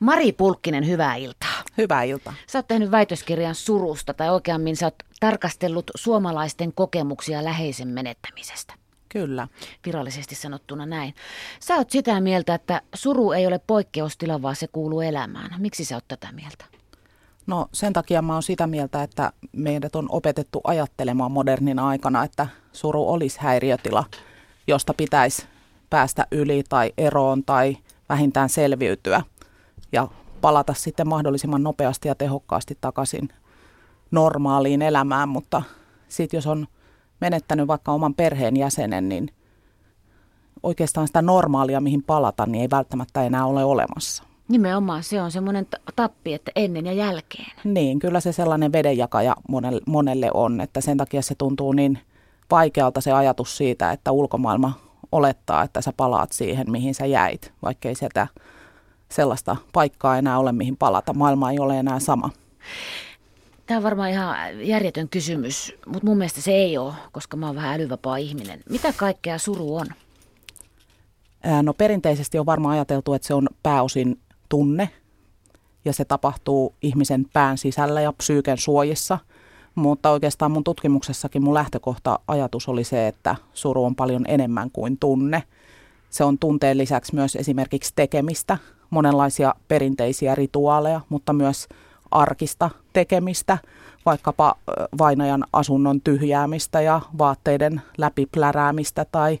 Mari Pulkkinen, hyvää iltaa. Hyvää iltaa. Sä oot tehnyt väitöskirjan surusta, tai oikeammin sä oot tarkastellut suomalaisten kokemuksia läheisen menettämisestä. Kyllä. Virallisesti sanottuna näin. Sä oot sitä mieltä, että suru ei ole poikkeustila, vaan se kuuluu elämään. Miksi sä oot tätä mieltä? No sen takia mä oon sitä mieltä, että meidät on opetettu ajattelemaan modernina aikana, että suru olisi häiriötila, josta pitäisi päästä yli tai eroon tai vähintään selviytyä – ja palata sitten mahdollisimman nopeasti ja tehokkaasti takaisin normaaliin elämään, mutta sitten jos on menettänyt vaikka oman perheen jäsenen, niin oikeastaan sitä normaalia, mihin palata, niin ei välttämättä enää ole olemassa. Nimenomaan se on semmoinen tappi, että ennen ja jälkeen. Niin, kyllä se sellainen vedenjakaja monelle, monelle on, että sen takia se tuntuu niin vaikealta se ajatus siitä, että ulkomaailma olettaa, että sä palaat siihen, mihin sä jäit, vaikkei sitä sellaista paikkaa enää ole, mihin palata. Maailma ei ole enää sama. Tämä on varmaan ihan järjetön kysymys, mutta mun mielestä se ei ole, koska mä oon vähän älyvapaa ihminen. Mitä kaikkea suru on? No perinteisesti on varmaan ajateltu, että se on pääosin tunne ja se tapahtuu ihmisen pään sisällä ja psyyken suojissa. Mutta oikeastaan mun tutkimuksessakin mun lähtökohta ajatus oli se, että suru on paljon enemmän kuin tunne. Se on tunteen lisäksi myös esimerkiksi tekemistä, monenlaisia perinteisiä rituaaleja, mutta myös arkista tekemistä, vaikkapa vainajan asunnon tyhjäämistä ja vaatteiden läpipläräämistä tai,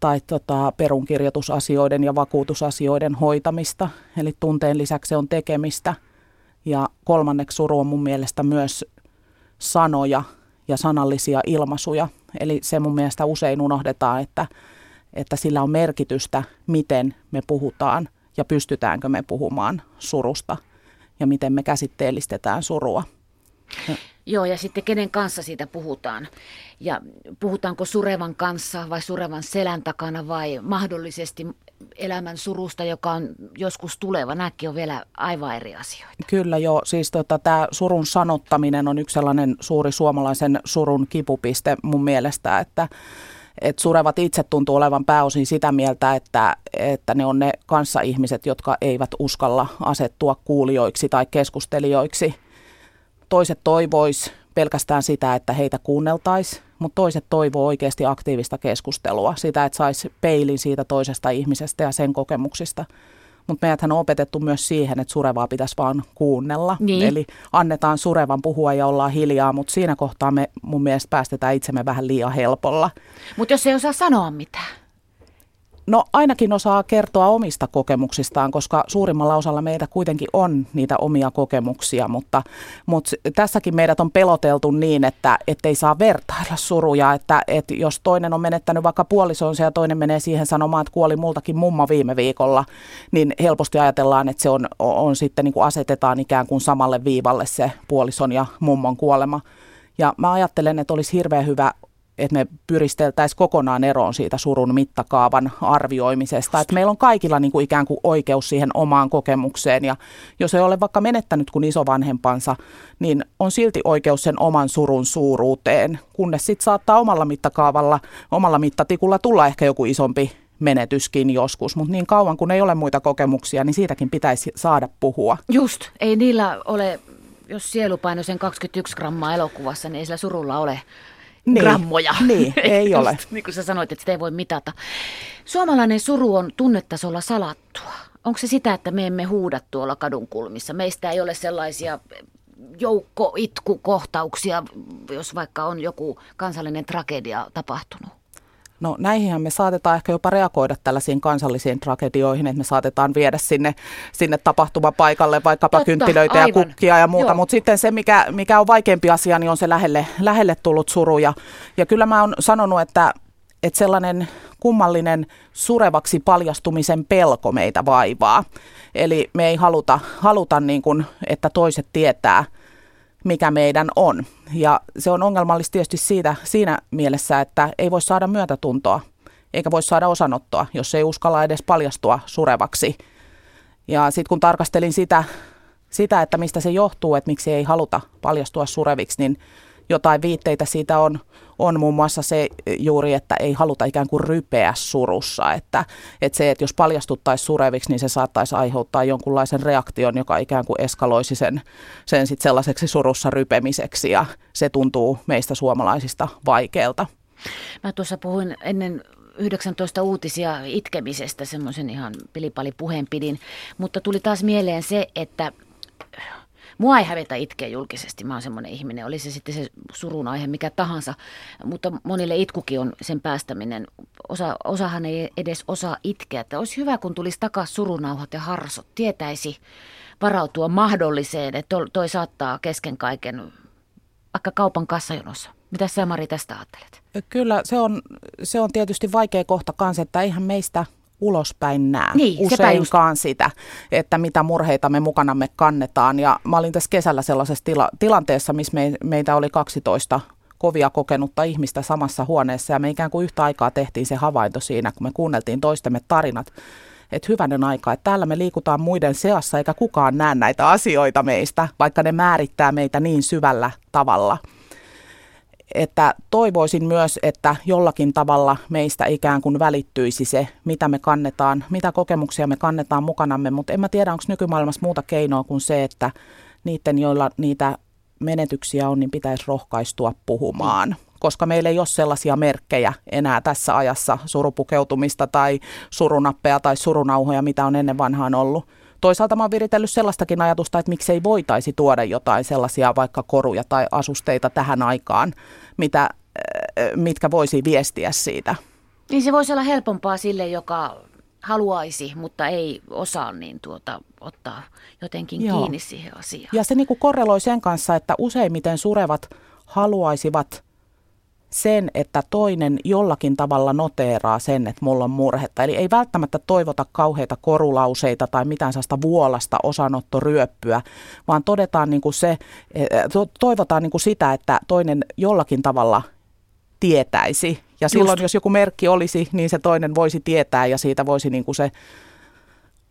tai tota, perunkirjoitusasioiden ja vakuutusasioiden hoitamista. Eli tunteen lisäksi on tekemistä. Ja kolmanneksi suru on mun mielestä myös sanoja ja sanallisia ilmaisuja. Eli se mun mielestä usein unohdetaan, että, että sillä on merkitystä, miten me puhutaan – ja pystytäänkö me puhumaan surusta ja miten me käsitteellistetään surua. Joo, ja sitten kenen kanssa siitä puhutaan. Ja puhutaanko surevan kanssa vai surevan selän takana vai mahdollisesti elämän surusta, joka on joskus tuleva. Nämäkin on vielä aivan eri asioita. Kyllä joo, siis tota, tämä surun sanottaminen on yksi sellainen suuri suomalaisen surun kipupiste mun mielestä, että että surevat itse tuntuu olevan pääosin sitä mieltä, että, että ne on ne kanssaihmiset, jotka eivät uskalla asettua kuulijoiksi tai keskustelijoiksi. Toiset toivois pelkästään sitä, että heitä kuunneltaisiin, mutta toiset toivoo oikeasti aktiivista keskustelua, sitä, että saisi peilin siitä toisesta ihmisestä ja sen kokemuksista – mutta meidäthän on opetettu myös siihen, että surevaa pitäisi vaan kuunnella. Niin. Eli annetaan surevan puhua ja ollaan hiljaa, mutta siinä kohtaa me mun mielestä päästetään itsemme vähän liian helpolla. Mutta jos ei osaa sanoa mitään. No ainakin osaa kertoa omista kokemuksistaan, koska suurimmalla osalla meitä kuitenkin on niitä omia kokemuksia, mutta, mutta tässäkin meidät on peloteltu niin, että ei saa vertailla suruja, että, että jos toinen on menettänyt vaikka puolisonsa ja toinen menee siihen sanomaan, että kuoli multakin mumma viime viikolla, niin helposti ajatellaan, että se on, on sitten niin kuin asetetaan ikään kuin samalle viivalle se puolison ja mummon kuolema. Ja mä ajattelen, että olisi hirveän hyvä että me pyristeltäisiin kokonaan eroon siitä surun mittakaavan arvioimisesta. Että meillä on kaikilla niin kuin ikään kuin oikeus siihen omaan kokemukseen ja jos ei ole vaikka menettänyt kuin isovanhempansa, niin on silti oikeus sen oman surun suuruuteen, kunnes sitten saattaa omalla mittakaavalla, omalla mittatikulla tulla ehkä joku isompi menetyskin joskus, mutta niin kauan kun ei ole muita kokemuksia, niin siitäkin pitäisi saada puhua. Just, ei niillä ole, jos sielupaino sen 21 grammaa elokuvassa, niin ei sillä surulla ole niin, grammoja. Niin, ei ole. niin kuin sä sanoit, että sitä ei voi mitata. Suomalainen suru on tunnetasolla salattua. Onko se sitä, että me emme huuda tuolla kadun kulmissa? Meistä ei ole sellaisia joukkoitkukohtauksia, jos vaikka on joku kansallinen tragedia tapahtunut. No näihinhän me saatetaan ehkä jopa reagoida tällaisiin kansallisiin tragedioihin, että me saatetaan viedä sinne, sinne tapahtumapaikalle vaikkapa Totta, kynttilöitä aivan. ja kukkia ja muuta, mutta sitten se, mikä, mikä on vaikeampi asia, niin on se lähelle, lähelle tullut suru. Ja, ja kyllä mä oon sanonut, että, että sellainen kummallinen surevaksi paljastumisen pelko meitä vaivaa. Eli me ei haluta, haluta niin kuin, että toiset tietää – mikä meidän on. Ja se on ongelmallista tietysti siitä, siinä mielessä, että ei voi saada myötätuntoa, eikä voi saada osanottoa, jos ei uskalla edes paljastua surevaksi. Ja sitten kun tarkastelin sitä, sitä, että mistä se johtuu, että miksi ei haluta paljastua sureviksi, niin jotain viitteitä siitä on, on muun muassa se juuri, että ei haluta ikään kuin rypeä surussa. Että, että se, että jos paljastuttaisiin sureviksi, niin se saattaisi aiheuttaa jonkunlaisen reaktion, joka ikään kuin eskaloisi sen, sen sit sellaiseksi surussa rypemiseksi ja se tuntuu meistä suomalaisista vaikealta. Mä tuossa puhuin ennen 19 uutisia itkemisestä, semmoisen ihan pilipali puheen pidin, mutta tuli taas mieleen se, että Mua ei hävetä itkeä julkisesti, mä oon semmoinen ihminen, oli se sitten se surun aihe mikä tahansa, mutta monille itkukin on sen päästäminen. Osa, osahan ei edes osaa itkeä, että olisi hyvä kun tulisi takaisin surunauhat ja harsot, tietäisi varautua mahdolliseen, että toi saattaa kesken kaiken vaikka kaupan kassajonossa. Mitä sä Mari tästä ajattelet? Kyllä se on, se on tietysti vaikea kohta kanssa, että eihän meistä ulospäin näe niin, useinkaan sitä, että mitä murheita me mukanamme kannetaan. Ja mä olin tässä kesällä sellaisessa tila- tilanteessa, missä me, meitä oli 12 kovia kokenutta ihmistä samassa huoneessa. Ja me ikään kuin yhtä aikaa tehtiin se havainto siinä, kun me kuunneltiin toistemme tarinat, että hyvänen aika, että täällä me liikutaan muiden seassa eikä kukaan näe näitä asioita meistä, vaikka ne määrittää meitä niin syvällä tavalla – että toivoisin myös, että jollakin tavalla meistä ikään kuin välittyisi se, mitä me kannetaan, mitä kokemuksia me kannetaan mukanamme, mutta en mä tiedä, onko nykymaailmassa muuta keinoa kuin se, että niiden, joilla niitä menetyksiä on, niin pitäisi rohkaistua puhumaan. Koska meillä ei ole sellaisia merkkejä enää tässä ajassa surupukeutumista tai surunappeja tai surunauhoja, mitä on ennen vanhaan ollut toisaalta mä oon viritellyt sellaistakin ajatusta, että miksei voitaisi tuoda jotain sellaisia vaikka koruja tai asusteita tähän aikaan, mitä, mitkä voisi viestiä siitä. Niin se voisi olla helpompaa sille, joka haluaisi, mutta ei osaa niin tuota, ottaa jotenkin Joo. kiinni siihen asiaan. Ja se niin korreloi sen kanssa, että useimmiten surevat haluaisivat sen, että toinen jollakin tavalla noteeraa sen, että mulla on murhetta. Eli ei välttämättä toivota kauheita korulauseita tai mitään sellaista vuolasta osanottoryöppyä, vaan todetaan niin kuin se, eh, toivotaan niin kuin sitä, että toinen jollakin tavalla tietäisi. Ja silloin, Just. jos joku merkki olisi, niin se toinen voisi tietää ja siitä voisi niin kuin se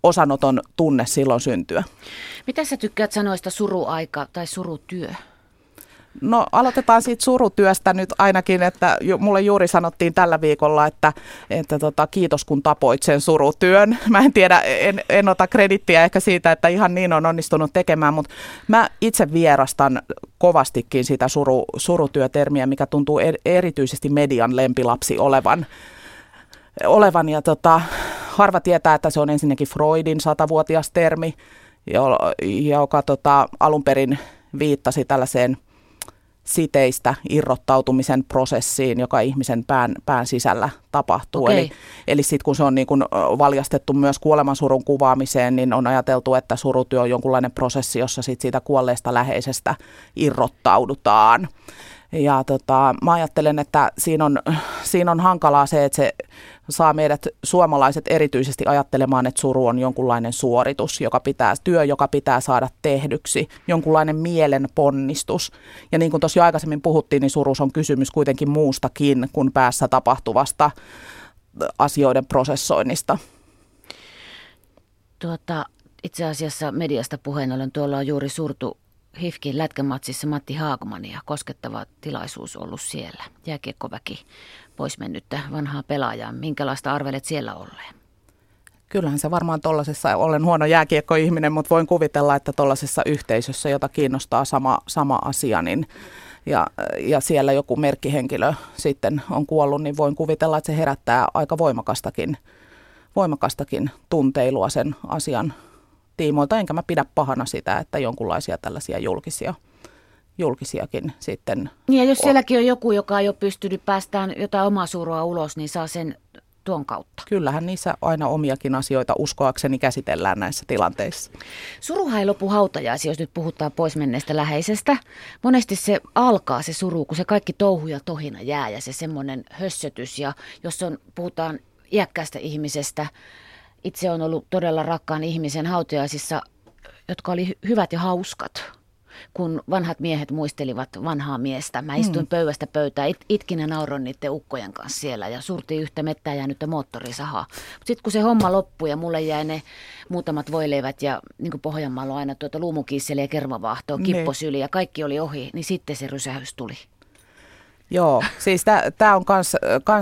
osanoton tunne silloin syntyä. Mitä sä tykkäät sanoista suruaika tai surutyö? No aloitetaan siitä surutyöstä nyt ainakin, että mulle juuri sanottiin tällä viikolla, että, että tota, kiitos kun tapoit sen surutyön. Mä en tiedä, en, en ota kredittiä ehkä siitä, että ihan niin on onnistunut tekemään, mutta mä itse vierastan kovastikin sitä suru, surutyötermiä, mikä tuntuu er, erityisesti median lempilapsi olevan. olevan ja tota, harva tietää, että se on ensinnäkin Freudin satavuotias termi, joka tota, alun perin viittasi tällaiseen – siteistä irrottautumisen prosessiin, joka ihmisen pään, pään sisällä tapahtuu. Okay. Eli, eli sitten kun se on niin kun valjastettu myös kuolemansurun kuvaamiseen, niin on ajateltu, että surutyö on jonkunlainen prosessi, jossa sit siitä kuolleesta läheisestä irrottaudutaan. Ja tota, mä ajattelen, että siinä on, siinä on hankalaa se, että se saa meidät suomalaiset erityisesti ajattelemaan, että suru on jonkunlainen suoritus, joka pitää, työ, joka pitää saada tehdyksi, jonkunlainen mielen ponnistus. Ja niin kuin tuossa jo aikaisemmin puhuttiin, niin surus on kysymys kuitenkin muustakin kuin päässä tapahtuvasta asioiden prosessoinnista. Tuota, itse asiassa mediasta puheen ollen tuolla on juuri surtu Hifkin lätkämatsissa Matti Haagmania koskettava tilaisuus ollut siellä. Jääkiekkoväki pois mennyttä vanhaa pelaajaa. Minkälaista arvelet siellä olleen? Kyllähän se varmaan tuollaisessa, olen huono jääkiekkoihminen, mutta voin kuvitella, että tuollaisessa yhteisössä, jota kiinnostaa sama, sama asia, niin ja, ja siellä joku merkkihenkilö sitten on kuollut, niin voin kuvitella, että se herättää aika voimakastakin, voimakastakin tunteilua sen asian tiimoilta, enkä mä pidä pahana sitä, että jonkunlaisia tällaisia julkisia julkisiakin sitten. Niin ja jos on. sielläkin on joku, joka ei ole pystynyt päästään jotain omaa surua ulos, niin saa sen tuon kautta. Kyllähän niissä aina omiakin asioita uskoakseni käsitellään näissä tilanteissa. Suruhan ei lopu hautajaisi, jos nyt puhutaan pois menneestä läheisestä. Monesti se alkaa se suru, kun se kaikki touhu ja tohina jää ja se semmoinen hössötys. Ja jos on, puhutaan iäkkäästä ihmisestä, itse on ollut todella rakkaan ihmisen hautajaisissa, jotka oli hyvät ja hauskat. kun vanhat miehet muistelivat vanhaa miestä. Mä istuin mm. pöydästä pöytään, it, itkin ja nauroin niiden ukkojen kanssa siellä ja surtiin yhtä mettää jäänyttä moottorisahaa. Sitten kun se homma loppui ja mulle jäi ne muutamat voileivät ja niin kuin Pohjanmaalla on aina tuota luumukiisseliä ja kermavaahtoa, kipposyli ja kaikki oli ohi, niin sitten se rysähys tuli. Joo, siis tämä on myös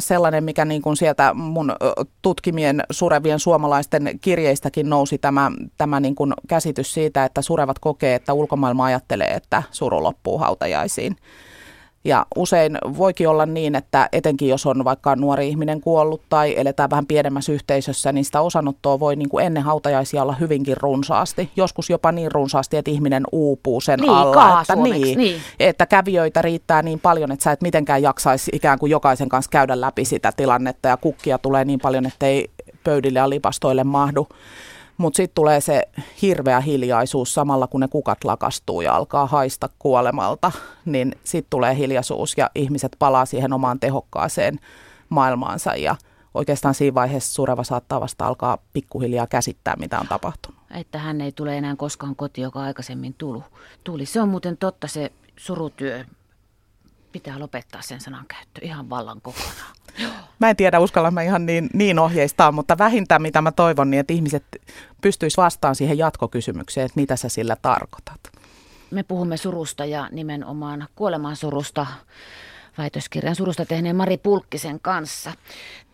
sellainen, mikä niin sieltä mun tutkimien surevien suomalaisten kirjeistäkin nousi tämä, tämä niin käsitys siitä, että surevat kokee, että ulkomaailma ajattelee, että suru loppuu hautajaisiin. Ja usein voikin olla niin, että etenkin jos on vaikka nuori ihminen kuollut tai eletään vähän pienemmässä yhteisössä, niin sitä osanottoa voi niin kuin ennen hautajaisia olla hyvinkin runsaasti. Joskus jopa niin runsaasti, että ihminen uupuu sen niin, alla. Että, niin, niin. että kävijöitä riittää niin paljon, että sä et mitenkään jaksaisi ikään kuin jokaisen kanssa käydä läpi sitä tilannetta ja kukkia tulee niin paljon, että ei pöydille ja lipastoille mahdu. Mutta sitten tulee se hirveä hiljaisuus samalla, kun ne kukat lakastuu ja alkaa haista kuolemalta, niin sitten tulee hiljaisuus ja ihmiset palaa siihen omaan tehokkaaseen maailmaansa ja oikeastaan siinä vaiheessa sureva saattaa vasta alkaa pikkuhiljaa käsittää, mitä on tapahtunut. Että hän ei tule enää koskaan kotiin, joka aikaisemmin tuli. tuli. Se on muuten totta se surutyö. Pitää lopettaa sen sanan käyttö ihan vallan kokonaan. Mä en tiedä, uskalla mä ihan niin, niin ohjeistaa, mutta vähintään mitä mä toivon, niin että ihmiset pystyisivät vastaamaan siihen jatkokysymykseen, että mitä sä sillä tarkoitat. Me puhumme surusta ja nimenomaan kuoleman surusta väitöskirjan surusta tehneen Mari Pulkkisen kanssa.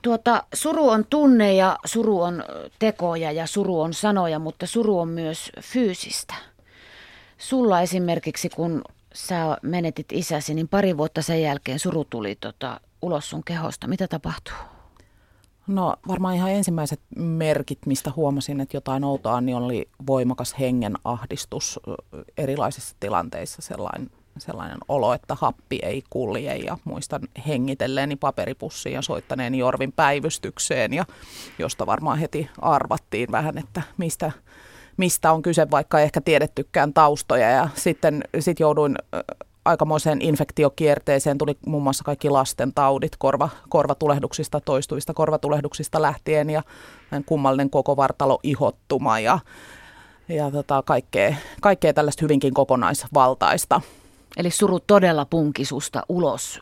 Tuota, suru on tunne ja suru on tekoja ja suru on sanoja, mutta suru on myös fyysistä. Sulla esimerkiksi, kun sä menetit isäsi, niin pari vuotta sen jälkeen suru tuli tota, ulos sun kehosta? Mitä tapahtuu? No varmaan ihan ensimmäiset merkit, mistä huomasin, että jotain outoa, niin oli voimakas hengen ahdistus erilaisissa tilanteissa sellainen, sellainen olo, että happi ei kulje ja muistan hengitelleeni paperipussiin ja soittaneeni Jorvin päivystykseen ja josta varmaan heti arvattiin vähän, että mistä, mistä on kyse, vaikka ehkä tiedettykään taustoja ja sitten sit jouduin aikamoiseen infektiokierteeseen tuli muun muassa kaikki lasten taudit korva, korvatulehduksista, toistuvista korvatulehduksista lähtien ja kummallinen koko vartalo ihottuma ja, ja tota, kaikkea, kaikkea tällaista hyvinkin kokonaisvaltaista. Eli suru todella punkisusta ulos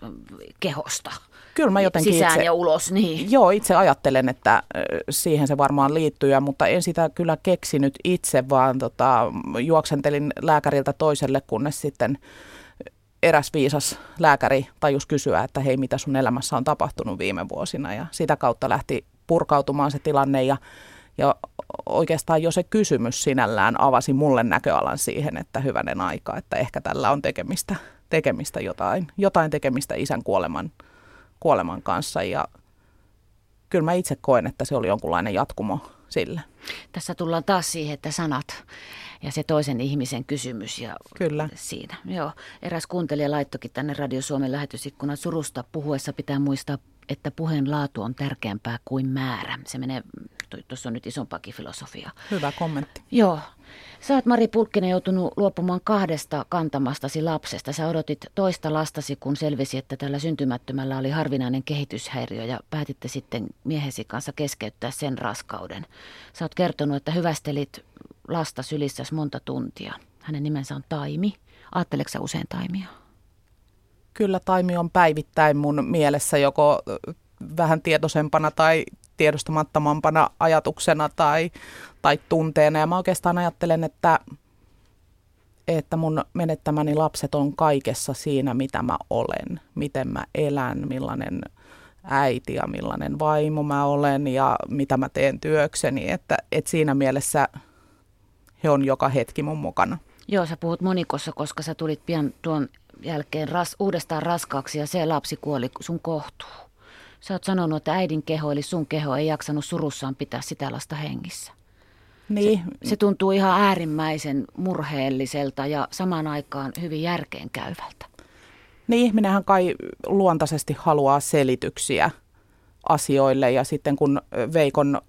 kehosta. Kyllä mä jotenkin Sisään itse, ja ulos, niin. Joo, itse ajattelen, että siihen se varmaan liittyy, mutta en sitä kyllä keksinyt itse, vaan tota, juoksentelin lääkäriltä toiselle, kunnes sitten eräs viisas lääkäri tajus kysyä, että hei, mitä sun elämässä on tapahtunut viime vuosina. Ja sitä kautta lähti purkautumaan se tilanne ja, ja oikeastaan jo se kysymys sinällään avasi mulle näköalan siihen, että hyvänen aika, että ehkä tällä on tekemistä, tekemistä jotain, jotain tekemistä isän kuoleman, kuoleman kanssa. Ja kyllä mä itse koen, että se oli jonkunlainen jatkumo sille. Tässä tullaan taas siihen, että sanat ja se toisen ihmisen kysymys. Ja Kyllä. Siinä. Joo. Eräs kuuntelija laittokin tänne Radio Suomen lähetysikkunan surusta puhuessa pitää muistaa, että puheen laatu on tärkeämpää kuin määrä. Se menee, tuossa on nyt isompaakin filosofia. Hyvä kommentti. Joo. Sä oot Mari Pulkkinen joutunut luopumaan kahdesta kantamastasi lapsesta. Sä odotit toista lastasi, kun selvisi, että tällä syntymättömällä oli harvinainen kehityshäiriö ja päätitte sitten miehesi kanssa keskeyttää sen raskauden. Sä oot kertonut, että hyvästelit lasta sylissäsi monta tuntia. Hänen nimensä on Taimi. Ajatteleksä usein Taimia? Kyllä Taimi on päivittäin mun mielessä joko vähän tietoisempana tai tiedostamattomampana ajatuksena tai, tai tunteena. Ja mä oikeastaan ajattelen, että, että mun menettämäni lapset on kaikessa siinä, mitä mä olen, miten mä elän, millainen äiti ja millainen vaimo mä olen ja mitä mä teen työkseni. Että, että siinä mielessä he on joka hetki mun mukana. Joo, sä puhut monikossa, koska sä tulit pian tuon jälkeen ras, uudestaan raskaaksi ja se lapsi kuoli sun kohtuu. Sä oot sanonut, että äidin keho eli sun keho ei jaksanut surussaan pitää sitä lasta hengissä. Niin. Se, se tuntuu ihan äärimmäisen murheelliselta ja samaan aikaan hyvin järkeenkäyvältä. Niin, ihminenhän kai luontaisesti haluaa selityksiä asioille ja sitten kun Veikon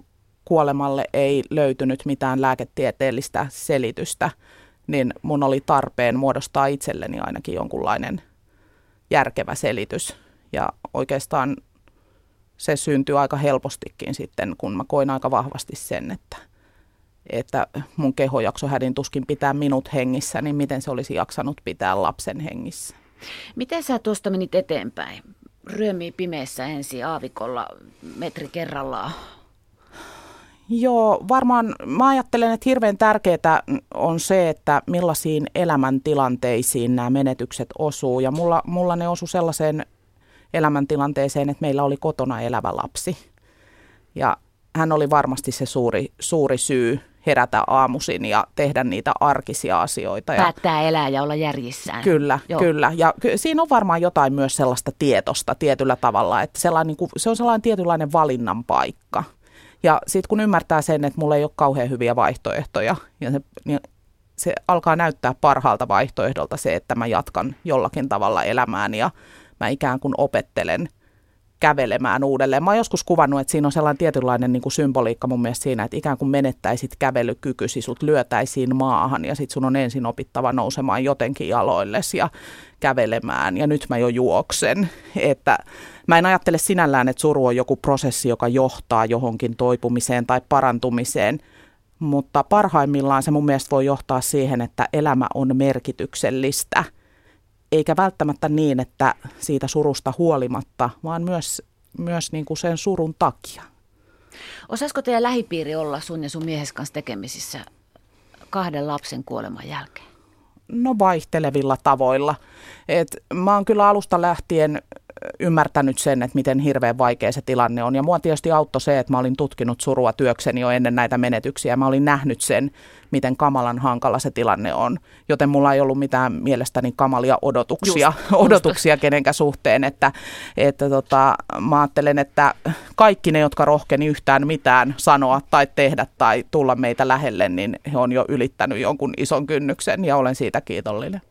kuolemalle ei löytynyt mitään lääketieteellistä selitystä, niin mun oli tarpeen muodostaa itselleni ainakin jonkunlainen järkevä selitys. Ja oikeastaan se syntyi aika helpostikin sitten, kun mä koin aika vahvasti sen, että, että mun keho jakso hädin tuskin pitää minut hengissä, niin miten se olisi jaksanut pitää lapsen hengissä. Miten sä tuosta menit eteenpäin? Ryömii pimeässä ensi aavikolla metri kerrallaan. Joo, varmaan mä ajattelen, että hirveän tärkeää on se, että millaisiin elämäntilanteisiin nämä menetykset osuu. Ja mulla, mulla ne osu sellaiseen elämäntilanteeseen, että meillä oli kotona elävä lapsi. Ja hän oli varmasti se suuri, suuri syy herätä aamuisin ja tehdä niitä arkisia asioita. Päättää elää ja olla järjissään. Kyllä, Joo. kyllä. Ja ky- siinä on varmaan jotain myös sellaista tietosta tietyllä tavalla, että sellainen, niin kuin, se on sellainen tietynlainen valinnan paikka. Ja sitten kun ymmärtää sen, että mulla ei ole kauhean hyviä vaihtoehtoja, ja se, niin se alkaa näyttää parhaalta vaihtoehdolta se, että mä jatkan jollakin tavalla elämään ja mä ikään kuin opettelen – kävelemään uudelleen. Mä oon joskus kuvannut, että siinä on sellainen tietynlainen niin kuin symboliikka mun mielestä siinä, että ikään kuin menettäisit kävelykykysi, sut lyötäisiin maahan ja sit sun on ensin opittava nousemaan jotenkin jaloilles ja kävelemään ja nyt mä jo juoksen. Että mä en ajattele sinällään, että suru on joku prosessi, joka johtaa johonkin toipumiseen tai parantumiseen, mutta parhaimmillaan se mun mielestä voi johtaa siihen, että elämä on merkityksellistä – eikä välttämättä niin, että siitä surusta huolimatta, vaan myös, myös niin kuin sen surun takia. Osaisiko teidän lähipiiri olla sun ja sun miehes kanssa tekemisissä kahden lapsen kuoleman jälkeen? No vaihtelevilla tavoilla. Et mä oon kyllä alusta lähtien ymmärtänyt sen, että miten hirveän vaikea se tilanne on. Ja mua tietysti auttoi se, että mä olin tutkinut surua työkseni jo ennen näitä menetyksiä. Mä olin nähnyt sen, miten kamalan hankala se tilanne on. Joten mulla ei ollut mitään mielestäni kamalia odotuksia, just, odotuksia just. kenenkä suhteen. Että, että tota, mä ajattelen, että kaikki ne, jotka rohkeni yhtään mitään sanoa tai tehdä tai tulla meitä lähelle, niin he on jo ylittänyt jonkun ison kynnyksen ja olen siitä kiitollinen.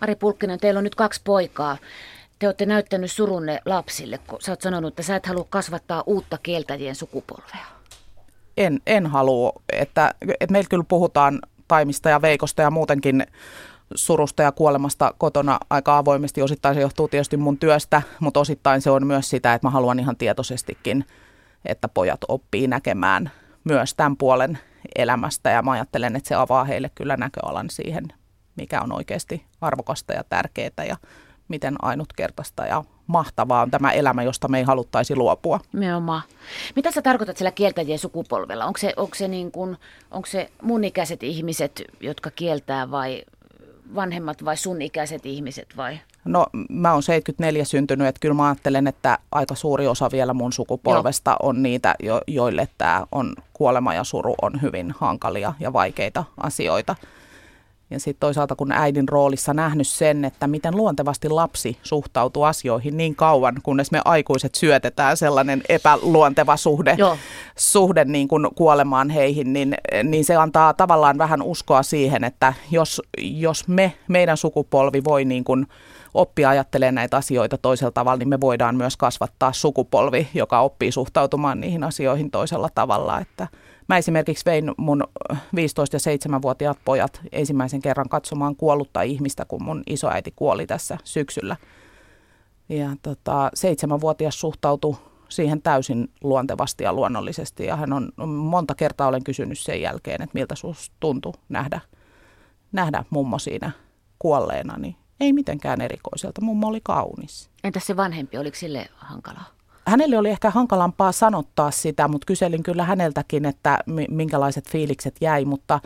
Mari Pulkkinen, teillä on nyt kaksi poikaa te olette näyttänyt surunne lapsille, kun sä oot sanonut, että sä et halua kasvattaa uutta kieltäjien sukupolvea. En, en halua, että, että meillä kyllä puhutaan Taimista ja Veikosta ja muutenkin surusta ja kuolemasta kotona aika avoimesti. Osittain se johtuu tietysti mun työstä, mutta osittain se on myös sitä, että mä haluan ihan tietoisestikin, että pojat oppii näkemään myös tämän puolen elämästä ja mä ajattelen, että se avaa heille kyllä näköalan siihen, mikä on oikeasti arvokasta ja tärkeää ja miten ainutkertaista ja mahtavaa on tämä elämä, josta me ei haluttaisi luopua. Nimenomaan. Mitä sä tarkoitat sillä kieltäjien sukupolvella? Onko se, onko se, niin kuin, onko se mun ikäiset ihmiset, jotka kieltää vai vanhemmat vai sun ikäiset ihmiset vai? No mä oon 74 syntynyt, että kyllä mä ajattelen, että aika suuri osa vielä mun sukupolvesta Joo. on niitä, jo, joille tämä on kuolema ja suru on hyvin hankalia ja vaikeita asioita. Ja sitten toisaalta kun äidin roolissa nähnyt sen, että miten luontevasti lapsi suhtautuu asioihin niin kauan, kunnes me aikuiset syötetään sellainen epäluonteva suhde, suhde niin kuin kuolemaan heihin, niin, niin se antaa tavallaan vähän uskoa siihen, että jos, jos me, meidän sukupolvi voi niin kuin oppia ajattelemaan näitä asioita toisella tavalla, niin me voidaan myös kasvattaa sukupolvi, joka oppii suhtautumaan niihin asioihin toisella tavalla, että – Mä esimerkiksi vein mun 15- ja 7-vuotiaat pojat ensimmäisen kerran katsomaan kuollutta ihmistä, kun mun isoäiti kuoli tässä syksyllä. Ja tota, seitsemänvuotias suhtautui siihen täysin luontevasti ja luonnollisesti. Ja hän on monta kertaa olen kysynyt sen jälkeen, että miltä sinusta tuntui nähdä, nähdä mummo siinä kuolleena. Niin ei mitenkään erikoiselta. Mummo oli kaunis. Entäs se vanhempi, oliko sille hankalaa? Hänelle oli ehkä hankalampaa sanottaa sitä, mutta kyselin kyllä häneltäkin, että minkälaiset fiilikset jäi, mutta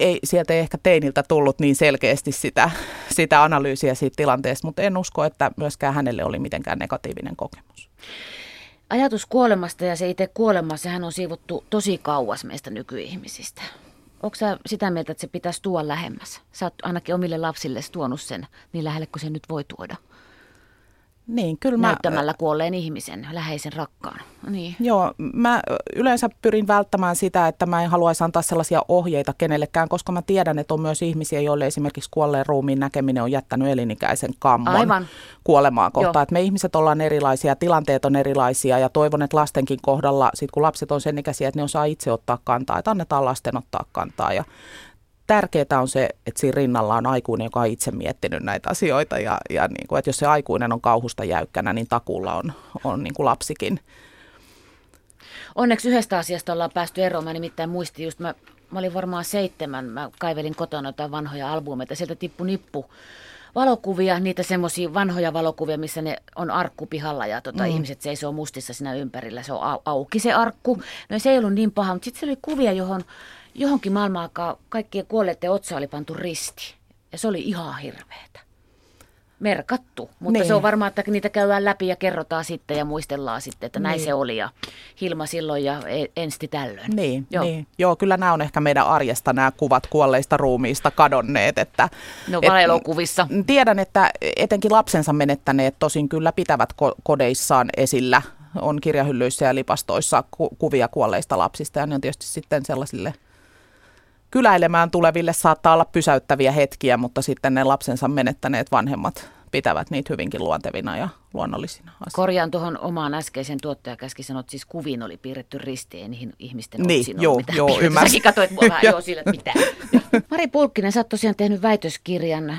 ei, sieltä ei ehkä teiniltä tullut niin selkeästi sitä, sitä analyysiä siitä tilanteesta, mutta en usko, että myöskään hänelle oli mitenkään negatiivinen kokemus. Ajatus kuolemasta ja se itse kuolema, sehän on siivottu tosi kauas meistä nykyihmisistä. Onko sä sitä mieltä, että se pitäisi tuoda lähemmäs? Sä oot ainakin omille lapsille tuonut sen niin lähelle kuin se nyt voi tuoda. Niin, kyllä mä, Näyttämällä kuolleen ihmisen, läheisen rakkaan. Niin. Joo, mä yleensä pyrin välttämään sitä, että mä en haluaisi antaa sellaisia ohjeita kenellekään, koska mä tiedän, että on myös ihmisiä, joille esimerkiksi kuolleen ruumiin näkeminen on jättänyt elinikäisen kammon Aivan. kuolemaa kohtaan. Että me ihmiset ollaan erilaisia, tilanteet on erilaisia ja toivon, että lastenkin kohdalla, sit kun lapset on sen ikäisiä, että ne osaa itse ottaa kantaa, että annetaan lasten ottaa kantaa ja tärkeää on se, että siinä rinnalla on aikuinen, joka on itse miettinyt näitä asioita ja, ja niin kuin, että jos se aikuinen on kauhusta jäykkänä, niin takulla on, on niin kuin lapsikin. Onneksi yhdestä asiasta ollaan päästy eroon. Mä nimittäin muistin just, mä, mä olin varmaan seitsemän, mä kaivelin kotona jotain vanhoja albumeita, sieltä tippu nippu valokuvia, niitä semmoisia vanhoja valokuvia, missä ne on arkku pihalla ja tota, mm. ihmiset seisoo mustissa siinä ympärillä. Se on au- auki se arkku. No se ei ollut niin paha, mutta sitten se oli kuvia, johon johonkin maailmanaikaan kaikkien kuolleiden otsa oli pantu risti. Ja se oli ihan hirveetä merkattu, mutta niin. se on varmaan, että niitä käydään läpi ja kerrotaan sitten ja muistellaan sitten, että näin niin. se oli ja Hilma silloin ja e- Ensti tällöin. Niin, Joo. niin. Joo, kyllä nämä on ehkä meidän arjesta nämä kuvat kuolleista ruumiista kadonneet. Että, no et, elokuvissa. Tiedän, että etenkin lapsensa menettäneet tosin kyllä pitävät ko- kodeissaan esillä on kirjahyllyissä ja lipastoissa ku- kuvia kuolleista lapsista ja ne on tietysti sitten sellaisille kyläilemään tuleville saattaa olla pysäyttäviä hetkiä, mutta sitten ne lapsensa menettäneet vanhemmat pitävät niitä hyvinkin luontevina ja luonnollisina asioina. Korjaan tuohon omaan äskeisen tuottajakäskin sanot, siis kuviin oli piirretty ristiin niihin ihmisten niin, joo, joo, ymmärsin. Säkin katsoit mua vähän, joo, sille, mitä. Mari Pulkkinen, sä oot tosiaan tehnyt väitöskirjan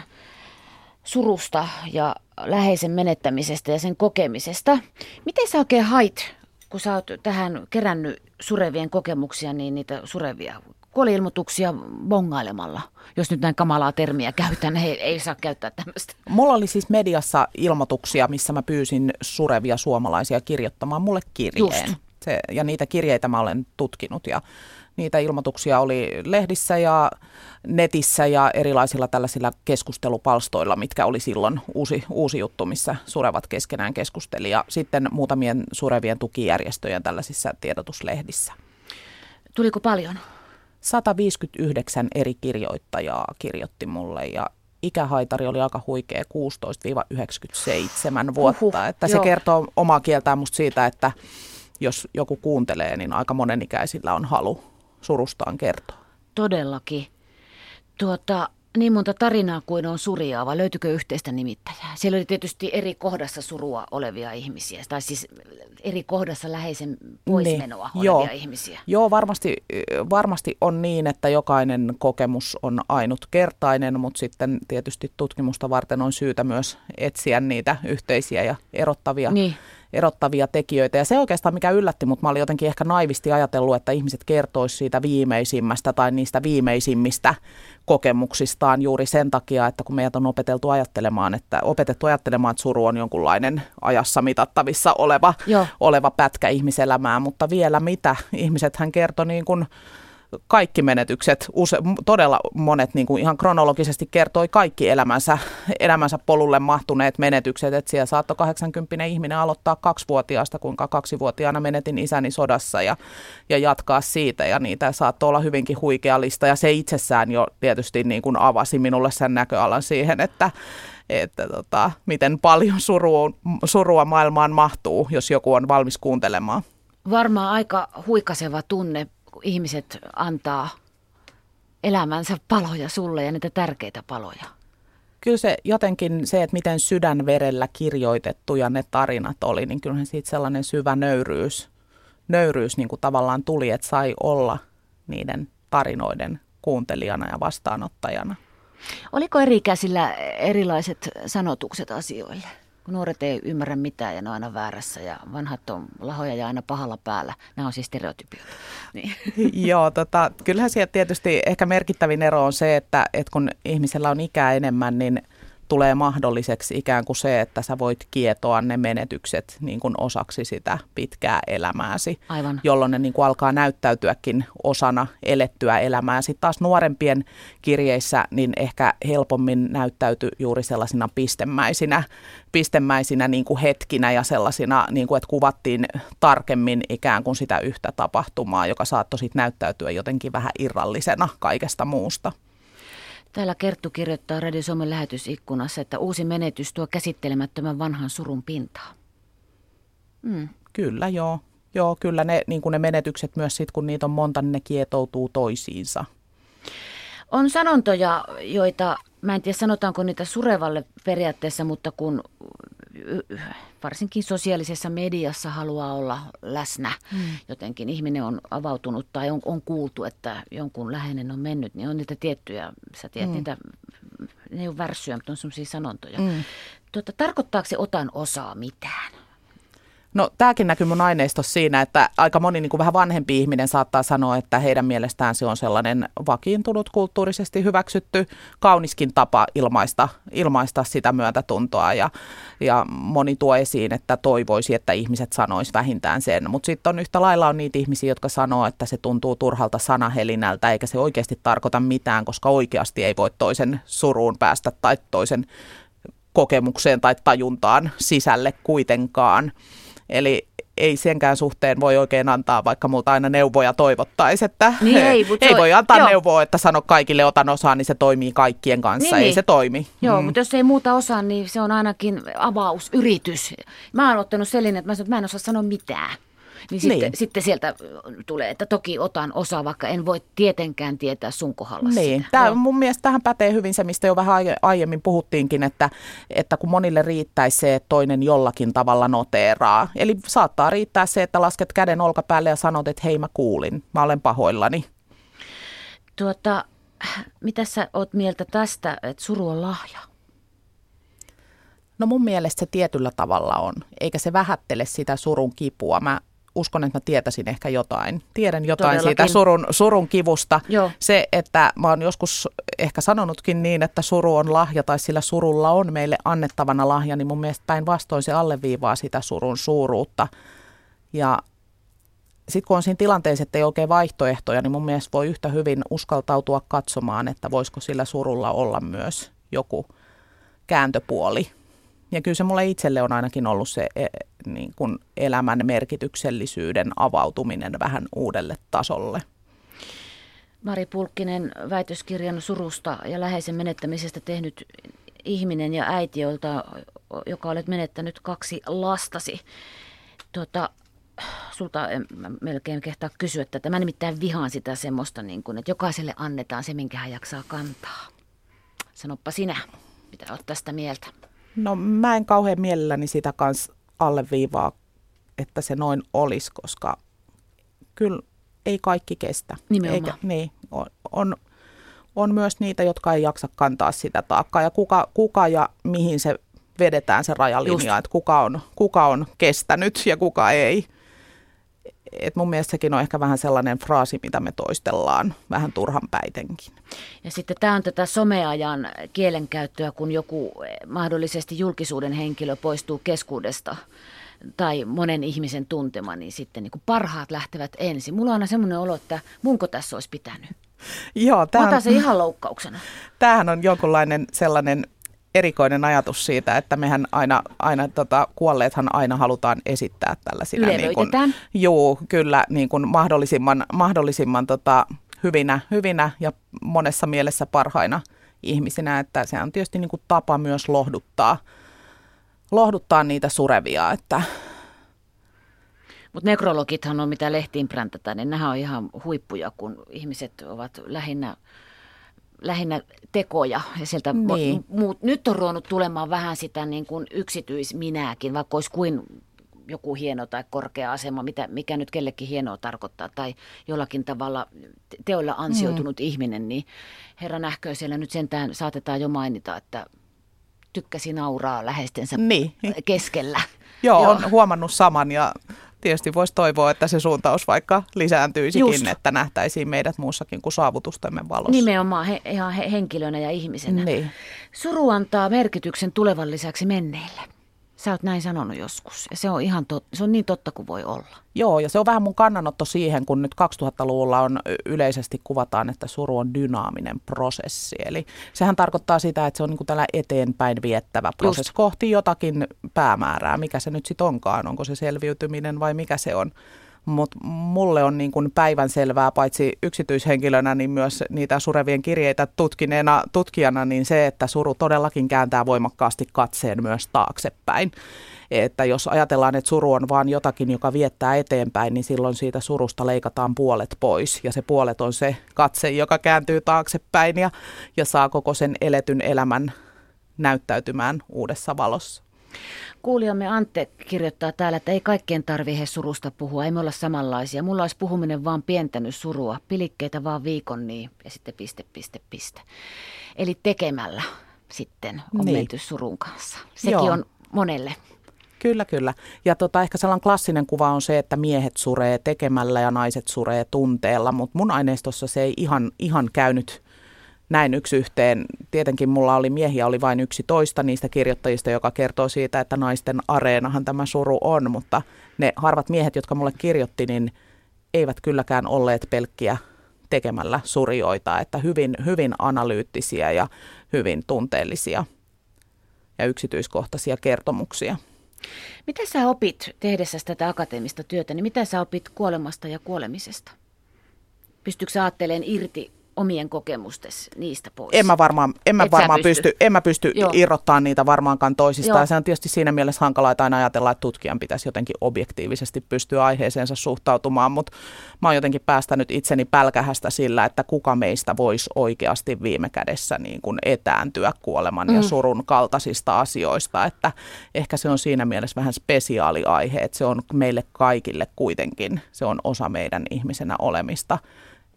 surusta ja läheisen menettämisestä ja sen kokemisesta. Miten sä oikein hait, kun sä oot tähän kerännyt surevien kokemuksia, niin niitä surevia kuoli-ilmoituksia bongailemalla, jos nyt näin kamalaa termiä käytän, ei, ei saa käyttää tämmöistä. Mulla oli siis mediassa ilmoituksia, missä mä pyysin surevia suomalaisia kirjoittamaan mulle kirjeen. Se, ja niitä kirjeitä mä olen tutkinut ja niitä ilmoituksia oli lehdissä ja netissä ja erilaisilla tällaisilla keskustelupalstoilla, mitkä oli silloin uusi, uusi juttu, missä surevat keskenään keskusteli ja sitten muutamien surevien tukijärjestöjen tällaisissa tiedotuslehdissä. Tuliko paljon? 159 eri kirjoittajaa kirjoitti mulle ja ikähaitari oli aika huikea 16-97 vuotta. Uhuh, että se joo. kertoo omaa kieltään musta siitä, että jos joku kuuntelee, niin aika monenikäisillä on halu surustaan kertoa. Todellakin. Tuota, niin monta tarinaa kuin on surjaa, vai löytyykö yhteistä nimittäjää? Siellä oli tietysti eri kohdassa surua olevia ihmisiä, tai siis eri kohdassa läheisen poismenoa niin, olevia joo, ihmisiä. Joo, varmasti, varmasti on niin, että jokainen kokemus on ainutkertainen, mutta sitten tietysti tutkimusta varten on syytä myös etsiä niitä yhteisiä ja erottavia niin erottavia tekijöitä. Ja se oikeastaan, mikä yllätti, mutta mä olin jotenkin ehkä naivisti ajatellut, että ihmiset kertoisivat siitä viimeisimmästä tai niistä viimeisimmistä kokemuksistaan juuri sen takia, että kun meidät on opeteltu ajattelemaan, että opetettu ajattelemaan, että suru on jonkunlainen ajassa mitattavissa oleva, oleva pätkä ihmiselämää, mutta vielä mitä? Ihmiset hän kertoi niin kuin kaikki menetykset, use, todella monet niin kuin ihan kronologisesti kertoi kaikki elämänsä, elämänsä polulle mahtuneet menetykset. Että siellä saattoi 80 ihminen aloittaa kaksivuotiaasta, kuinka kaksivuotiaana menetin isäni sodassa ja, ja jatkaa siitä. Ja niitä saattoi olla hyvinkin huikea lista. Ja se itsessään jo tietysti niin kuin avasi minulle sen näköalan siihen, että, että tota, miten paljon surua, surua maailmaan mahtuu, jos joku on valmis kuuntelemaan. Varmaan aika huikaseva tunne kun ihmiset antaa elämänsä paloja sulle ja niitä tärkeitä paloja? Kyllä se jotenkin se, että miten sydänverellä kirjoitettuja ne tarinat oli, niin kyllähän siitä sellainen syvä nöyryys, nöyryys niin kuin tavallaan tuli, että sai olla niiden tarinoiden kuuntelijana ja vastaanottajana. Oliko eri käsillä erilaiset sanotukset asioille? Kun nuoret ei ymmärrä mitään ja ne on aina väärässä ja vanhat on lahoja ja aina pahalla päällä. Nämä on siis stereotypioita. Niin. Joo, tota, kyllähän siellä tietysti ehkä merkittävin ero on se, että, että kun ihmisellä on ikää enemmän, niin – tulee mahdolliseksi ikään kuin se, että sä voit kietoa ne menetykset niin kuin osaksi sitä pitkää elämääsi, Aivan. jolloin ne niin kuin alkaa näyttäytyäkin osana elettyä elämää. Sitten taas nuorempien kirjeissä niin ehkä helpommin näyttäytyy juuri sellaisina pistemäisinä, pistemäisinä niin kuin hetkinä ja sellaisina, niin kuin, että kuvattiin tarkemmin ikään kuin sitä yhtä tapahtumaa, joka saattoi sitten näyttäytyä jotenkin vähän irrallisena kaikesta muusta. Täällä Kerttu kirjoittaa Radio Suomen lähetysikkunassa, että uusi menetys tuo käsittelemättömän vanhan surun pintaa. Mm. Kyllä, joo. Joo, kyllä ne, niin kuin ne menetykset myös sit, kun niitä on monta, niin ne kietoutuu toisiinsa. On sanontoja, joita, mä en tiedä sanotaanko niitä surevalle periaatteessa, mutta kun varsinkin sosiaalisessa mediassa haluaa olla läsnä. Mm. Jotenkin ihminen on avautunut tai on, on kuultu, että jonkun läheinen on mennyt, niin on niitä tiettyjä, sä tiedät mm. niitä, ne ei ole värssyjä, mutta on sellaisia sanontoja. Mm. Tuota, tarkoittaako se otan osaa mitään? No tämäkin näkyy mun aineistossa siinä, että aika moni niin kuin vähän vanhempi ihminen saattaa sanoa, että heidän mielestään se on sellainen vakiintunut, kulttuurisesti hyväksytty, kauniskin tapa ilmaista, ilmaista sitä myötätuntoa. Ja, ja moni tuo esiin, että toivoisi, että ihmiset sanois vähintään sen. Mutta sitten on yhtä lailla on niitä ihmisiä, jotka sanoo, että se tuntuu turhalta sanahelinältä, eikä se oikeasti tarkoita mitään, koska oikeasti ei voi toisen suruun päästä tai toisen kokemukseen tai tajuntaan sisälle kuitenkaan. Eli ei senkään suhteen voi oikein antaa, vaikka multa aina neuvoja toivottaisi, että niin ei, ei voi antaa joo. neuvoa, että sano kaikille otan osaa, niin se toimii kaikkien kanssa, niin, ei niin. se toimi. Joo, mm. mutta jos ei muuta osaa, niin se on ainakin avausyritys. Mä oon ottanut sellainen, että mä, sanon, että mä en osaa sanoa mitään. Niin, niin. Sitten, sitten sieltä tulee, että toki otan osaa, vaikka en voi tietenkään tietää sun kohdalla Niin, sitä. Tämä, mun mielestä tähän pätee hyvin se, mistä jo vähän aiemmin puhuttiinkin, että, että kun monille riittäisi se, että toinen jollakin tavalla noteeraa. Eli saattaa riittää se, että lasket käden olkapäälle ja sanot, että hei mä kuulin, mä olen pahoillani. Tuota, mitä sä oot mieltä tästä, että suru on lahja? No mun mielestä se tietyllä tavalla on, eikä se vähättele sitä surun kipua. Mä uskon, että mä tietäisin ehkä jotain. Tiedän jotain Todellakin. siitä surun, surun kivusta. Joo. Se, että mä oon joskus ehkä sanonutkin niin, että suru on lahja tai sillä surulla on meille annettavana lahja, niin mun mielestä päinvastoin se alleviivaa sitä surun suuruutta. Ja sitten kun on siinä tilanteessa, että ei oikein vaihtoehtoja, niin mun mielestä voi yhtä hyvin uskaltautua katsomaan, että voisiko sillä surulla olla myös joku kääntöpuoli ja kyllä se mulle itselle on ainakin ollut se e, niin kuin elämän merkityksellisyyden avautuminen vähän uudelle tasolle. Mari Pulkkinen, väitöskirjan surusta ja läheisen menettämisestä tehnyt ihminen ja äiti, jolta, joka olet menettänyt kaksi lastasi. Tuota, sulta en melkein kehtaa kysyä että Mä nimittäin vihaan sitä semmoista, niin kuin, että jokaiselle annetaan se, minkä hän jaksaa kantaa. Sanoppa sinä, mitä olet tästä mieltä. No mä en kauhean mielelläni sitä kanssa alleviivaa, että se noin olisi, koska kyllä ei kaikki kestä. Nimenomaan. Eikä, niin, on, on, on myös niitä, jotka ei jaksa kantaa sitä taakkaa ja kuka, kuka ja mihin se vedetään se rajalinja, Just. että kuka on, kuka on kestänyt ja kuka ei et mun mielestä sekin on ehkä vähän sellainen fraasi, mitä me toistellaan vähän turhan päitenkin. Ja sitten tämä on tätä someajan kielenkäyttöä, kun joku eh, mahdollisesti julkisuuden henkilö poistuu keskuudesta tai monen ihmisen tuntema, niin sitten niin kuin parhaat lähtevät ensin. Mulla on aina semmoinen olo, että munko tässä olisi pitänyt. Joo, tämä on, se ihan loukkauksena. Tämähän on jonkunlainen sellainen erikoinen ajatus siitä, että mehän aina, aina tota, kuolleethan aina halutaan esittää tällaisina. Niin kuin, juu, kyllä niin kuin mahdollisimman, mahdollisimman tota, hyvinä, hyvinä ja monessa mielessä parhaina ihmisinä, että se on tietysti niin kuin tapa myös lohduttaa, lohduttaa niitä surevia, että mutta nekrologithan on mitä lehtiin präntätään, niin nämä on ihan huippuja, kun ihmiset ovat lähinnä lähinnä tekoja. Ja sieltä niin. muut, nyt on ruvennut tulemaan vähän sitä niin kuin yksityisminääkin, vaikka olisi kuin joku hieno tai korkea asema, mitä, mikä nyt kellekin hienoa tarkoittaa, tai jollakin tavalla teolla ansioitunut mm. ihminen, niin herra nähkö siellä nyt sentään saatetaan jo mainita, että tykkäsi nauraa läheistensä niin. keskellä. Joo, Joo, on huomannut saman ja tietysti voisi toivoa, että se suuntaus vaikka lisääntyisikin, Just. että nähtäisiin meidät muussakin kuin saavutustemme valossa. Nimenomaan he, ihan henkilönä ja ihmisenä. Niin. Suru antaa merkityksen tulevan lisäksi menneille. Sä oot näin sanonut joskus ja se on, ihan tot, se on niin totta kuin voi olla. Joo ja se on vähän mun kannanotto siihen, kun nyt 2000-luvulla on yleisesti kuvataan, että suru on dynaaminen prosessi. Eli sehän tarkoittaa sitä, että se on niin kuin tällä eteenpäin viettävä prosessi Just. kohti jotakin päämäärää, mikä se nyt sitten onkaan, onko se selviytyminen vai mikä se on. Mutta mulle on niin kuin päivän selvää, paitsi yksityishenkilönä, niin myös niitä surevien kirjeitä tutkineena tutkijana, niin se, että suru todellakin kääntää voimakkaasti katseen myös taaksepäin. Että jos ajatellaan, että suru on vain jotakin, joka viettää eteenpäin, niin silloin siitä surusta leikataan puolet pois. Ja se puolet on se katse, joka kääntyy taaksepäin ja, ja saa koko sen eletyn elämän näyttäytymään uudessa valossa. Kuulijamme Antte kirjoittaa täällä, että ei kaikkien tarvitse surusta puhua, ei me olla samanlaisia. Mulla olisi puhuminen vaan pientänyt surua, pilikkeitä vaan viikon niin ja sitten piste, piste, piste. Eli tekemällä sitten on niin. menty surun kanssa. Sekin Joo. on monelle Kyllä, kyllä. Ja tota, ehkä sellainen klassinen kuva on se, että miehet suree tekemällä ja naiset suree tunteella, mutta mun aineistossa se ei ihan, ihan käynyt näin yksi yhteen. Tietenkin mulla oli miehiä, oli vain yksi toista niistä kirjoittajista, joka kertoo siitä, että naisten areenahan tämä suru on, mutta ne harvat miehet, jotka mulle kirjoitti, niin eivät kylläkään olleet pelkkiä tekemällä surjoita, että hyvin, hyvin analyyttisiä ja hyvin tunteellisia ja yksityiskohtaisia kertomuksia. Mitä sä opit tehdessä tätä akateemista työtä, niin mitä sä opit kuolemasta ja kuolemisesta? Pystyykö sä ajattelemaan irti omien kokemustesi niistä pois? En mä varmaan, en mä varmaan pysty, pysty, en mä pysty irrottaa niitä varmaankaan toisistaan. Ja se on tietysti siinä mielessä hankalaa, että aina ajatellaan, että tutkijan pitäisi jotenkin objektiivisesti pystyä aiheeseensa suhtautumaan, mutta mä oon jotenkin päästänyt itseni pälkähästä sillä, että kuka meistä voisi oikeasti viime kädessä niin kuin etääntyä kuoleman mm. ja surun kaltaisista asioista, että ehkä se on siinä mielessä vähän spesiaali aihe, että se on meille kaikille kuitenkin, se on osa meidän ihmisenä olemista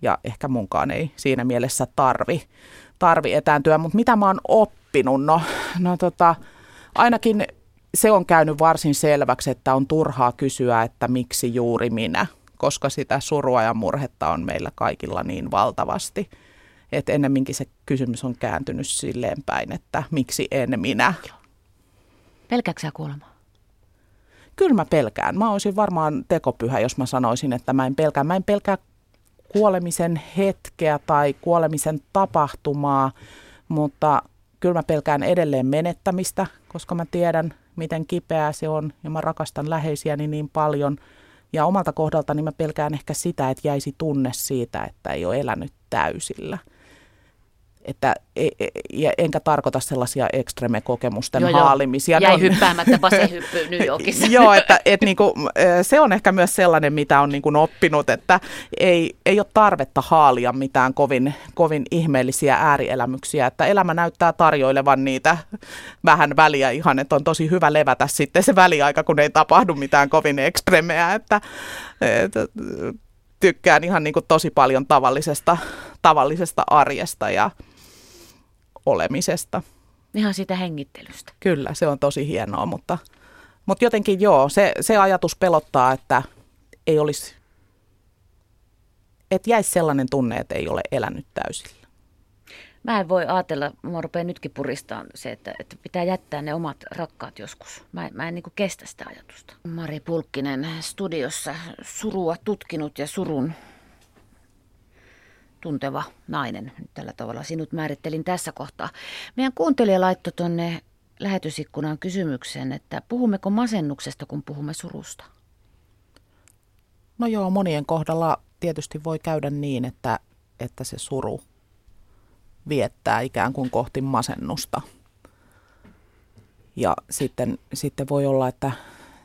ja ehkä munkaan ei siinä mielessä tarvi, tarvi etääntyä. Mutta mitä mä oon oppinut? No, no tota, ainakin se on käynyt varsin selväksi, että on turhaa kysyä, että miksi juuri minä, koska sitä surua ja murhetta on meillä kaikilla niin valtavasti. Että ennemminkin se kysymys on kääntynyt silleen päin, että miksi en minä. Pelkääksä sä kuolemaa? Kyllä mä pelkään. Mä olisin varmaan tekopyhä, jos mä sanoisin, että mä en pelkää. Mä en pelkää kuolemisen hetkeä tai kuolemisen tapahtumaa, mutta kyllä mä pelkään edelleen menettämistä, koska mä tiedän, miten kipeää se on ja mä rakastan läheisiäni niin paljon. Ja omalta kohdaltani mä pelkään ehkä sitä, että jäisi tunne siitä, että ei ole elänyt täysillä – että e, e, ja enkä tarkoita sellaisia ekstreme-kokemusten joo, haalimisia. Jäi on, hyppäämättä basehyppyyn New Yorkissa. joo, että et niinku, se on ehkä myös sellainen, mitä on niinku oppinut, että ei, ei ole tarvetta haalia mitään kovin, kovin ihmeellisiä äärielämyksiä, että elämä näyttää tarjoilevan niitä vähän väliä ihan, että on tosi hyvä levätä sitten se väliaika, kun ei tapahdu mitään kovin ekstremeä, että, että tykkään ihan niin kuin tosi paljon tavallisesta, tavallisesta arjesta ja olemisesta. Ihan siitä hengittelystä. Kyllä, se on tosi hienoa, mutta, mutta jotenkin joo, se, se ajatus pelottaa, että ei olisi, että jäisi sellainen tunne, että ei ole elänyt täysillä. Mä en voi ajatella, mä rupean nytkin puristaan se, että, että pitää jättää ne omat rakkaat joskus. Mä, mä en niin kestä sitä ajatusta. Mari Pulkkinen studiossa surua tutkinut ja surun tunteva nainen. Nyt tällä tavalla sinut määrittelin tässä kohtaa. Meidän kuuntelija laittoi tuonne lähetysikkunaan kysymyksen, että puhummeko masennuksesta, kun puhumme surusta? No joo, monien kohdalla tietysti voi käydä niin, että, että se suru viettää ikään kuin kohti masennusta. Ja sitten, sitten voi olla, että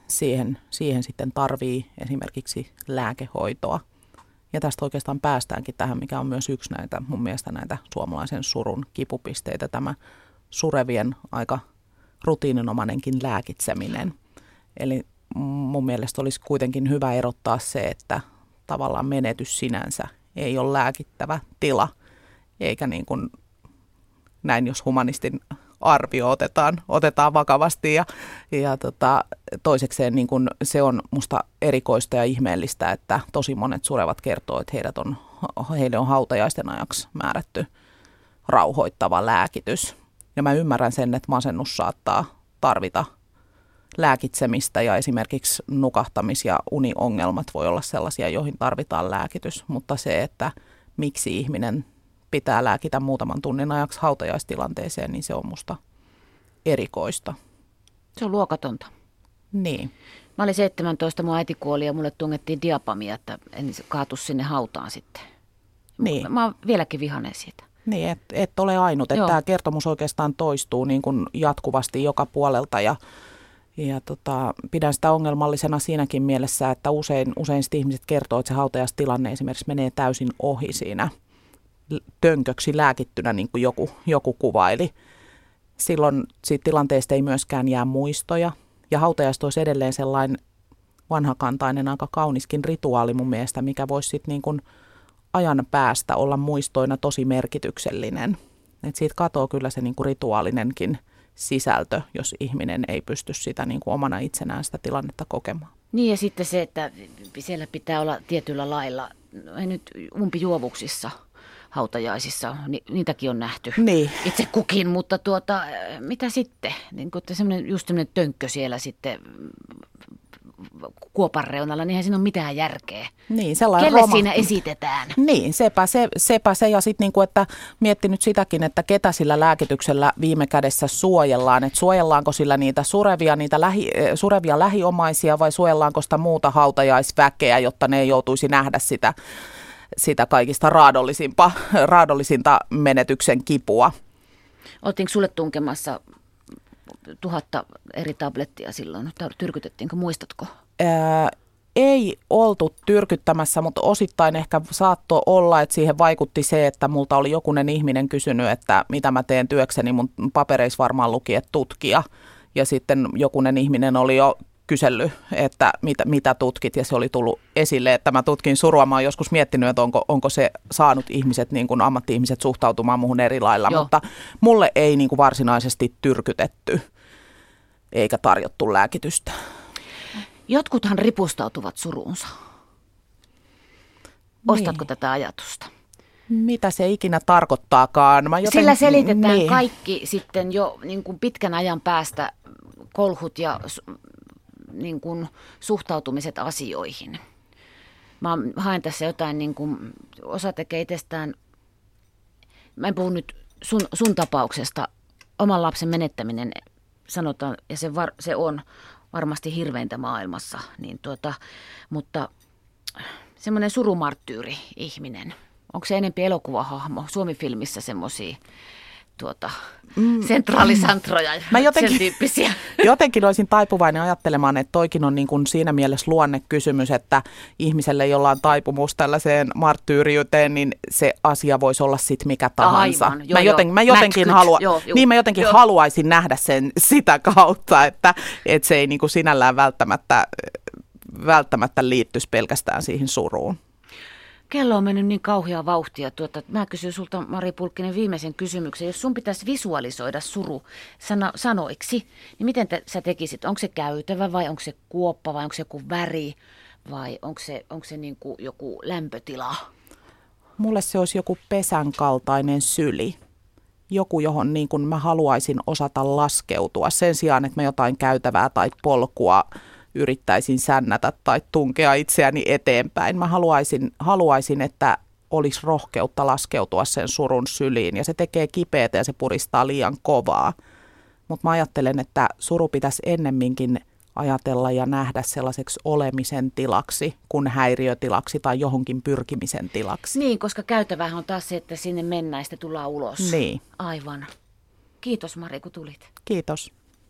siihen, siihen sitten tarvii esimerkiksi lääkehoitoa – ja tästä oikeastaan päästäänkin tähän, mikä on myös yksi näitä mun mielestä näitä suomalaisen surun kipupisteitä, tämä surevien aika rutiininomainenkin lääkitseminen. Eli mun mielestä olisi kuitenkin hyvä erottaa se, että tavallaan menetys sinänsä ei ole lääkittävä tila, eikä niin kuin näin, jos humanistin arvio otetaan, otetaan vakavasti. Ja, ja tota, toisekseen niin kun se on musta erikoista ja ihmeellistä, että tosi monet surevat kertoo, että heidät on, heille on hautajaisten ajaksi määrätty rauhoittava lääkitys. Ja mä ymmärrän sen, että masennus saattaa tarvita lääkitsemistä ja esimerkiksi nukahtamis- ja uniongelmat voi olla sellaisia, joihin tarvitaan lääkitys, mutta se, että miksi ihminen pitää lääkitä muutaman tunnin ajaksi hautajaistilanteeseen, niin se on musta erikoista. Se on luokatonta. Niin. Mä olin 17, mun äiti kuoli ja mulle tungettiin diapamia, että en kaatu sinne hautaan sitten. Niin. Mä oon vieläkin vihanen siitä. Niin, et, et ole ainut. Että tämä kertomus oikeastaan toistuu niin kuin jatkuvasti joka puolelta ja, ja tota, pidän sitä ongelmallisena siinäkin mielessä, että usein, usein ihmiset kertoo, että se hautajastilanne esimerkiksi menee täysin ohi siinä – tönköksi lääkittynä, niin kuin joku, joku kuvaili. Silloin siitä tilanteesta ei myöskään jää muistoja. Ja hautajaisto olisi edelleen sellainen vanhakantainen, aika kauniskin rituaali mun mielestä, mikä voisi sitten niin kuin ajan päästä olla muistoina tosi merkityksellinen. Et siitä katoo kyllä se niin kuin rituaalinenkin sisältö, jos ihminen ei pysty sitä niin kuin omana itsenään sitä tilannetta kokemaan. Niin ja sitten se, että siellä pitää olla tietyllä lailla, no ei nyt umpijuovuksissa hautajaisissa, ni, niitäkin on nähty Niin. itse kukin, mutta tuota, mitä sitten? Niin kuin, että semmoinen, just semmoinen tönkkö siellä sitten kuopan reunalla, niin eihän siinä ole mitään järkeä. Niin, sellainen Kelle roma- siinä esitetään? Niin, sepä se, sepä se. ja sitten niinku, että miettinyt sitäkin, että ketä sillä lääkityksellä viime kädessä suojellaan, että suojellaanko sillä niitä surevia, niitä lähi, eh, surevia lähiomaisia vai suojellaanko sitä muuta hautajaisväkeä, jotta ne ei joutuisi nähdä sitä, sitä kaikista raadollisimpa, raadollisinta menetyksen kipua. Oltiinko sulle tunkemassa tuhatta eri tablettia silloin? Tyrkytettiinkö, muistatko? Ää, ei oltu tyrkyttämässä, mutta osittain ehkä saattoi olla, että siihen vaikutti se, että multa oli jokunen ihminen kysynyt, että mitä mä teen työkseni. Mun papereissa varmaan luki, että tutkija. Ja sitten jokunen ihminen oli jo kysellyt, että mitä, mitä tutkit, ja se oli tullut esille, että mä tutkin surua. Mä oon joskus miettinyt, että onko, onko se saanut ihmiset, niin kuin ammatti-ihmiset suhtautumaan muuhun eri lailla, Joo. mutta mulle ei niin kuin varsinaisesti tyrkytetty eikä tarjottu lääkitystä. Jotkuthan ripustautuvat suruunsa. Ostatko Niin. tätä ajatusta? Mitä se ikinä tarkoittaakaan? Mä Joten, Sillä selitetään niin. kaikki sitten jo niin kuin pitkän ajan päästä kolhut ja niin kuin suhtautumiset asioihin. Mä haen tässä jotain, niin kuin, osa tekee itsestään, mä en puhu nyt sun, sun tapauksesta, oman lapsen menettäminen sanotaan, ja se, var, se on varmasti hirveintä maailmassa, niin tuota, mutta semmoinen surumarttyyri ihminen, onko se enempi elokuvahahmo, Suomi-filmissä semmoisia tuota, mm. sentraalisantroja, Mä jotenkin- sen tyyppisiä. Jotenkin olisin taipuvainen ajattelemaan, että toikin on niin kuin siinä mielessä luonnekysymys, että ihmiselle, jolla on taipumus tällaiseen marttyyriyteen, niin se asia voisi olla sitten mikä tahansa. Aivan, joo, mä, joten, joo. mä jotenkin, halua, joo, joo, niin mä jotenkin joo. haluaisin nähdä sen sitä kautta, että, että se ei niin kuin sinällään välttämättä, välttämättä liittyisi pelkästään siihen suruun. Kello on mennyt niin kauheaa vauhtia. Tuota, mä kysyn sulta, Mari Pulkkinen, viimeisen kysymyksen. Jos sun pitäisi visualisoida suru sana, sanoiksi, niin miten te, sä tekisit? Onko se käytävä vai onko se kuoppa vai onko se joku väri vai onko se, onko se niin kuin joku lämpötila? Mulle se olisi joku pesän kaltainen syli. Joku, johon niin kuin mä haluaisin osata laskeutua. Sen sijaan, että mä jotain käytävää tai polkua yrittäisin sännätä tai tunkea itseäni eteenpäin. Mä haluaisin, haluaisin että olisi rohkeutta laskeutua sen surun syliin. Ja se tekee kipeätä ja se puristaa liian kovaa. Mutta mä ajattelen, että suru pitäisi ennemminkin ajatella ja nähdä sellaiseksi olemisen tilaksi kuin häiriötilaksi tai johonkin pyrkimisen tilaksi. Niin, koska käytävähän on taas se, että sinne mennään ja sitten tullaan ulos. Niin. Aivan. Kiitos Mari, kun tulit. Kiitos.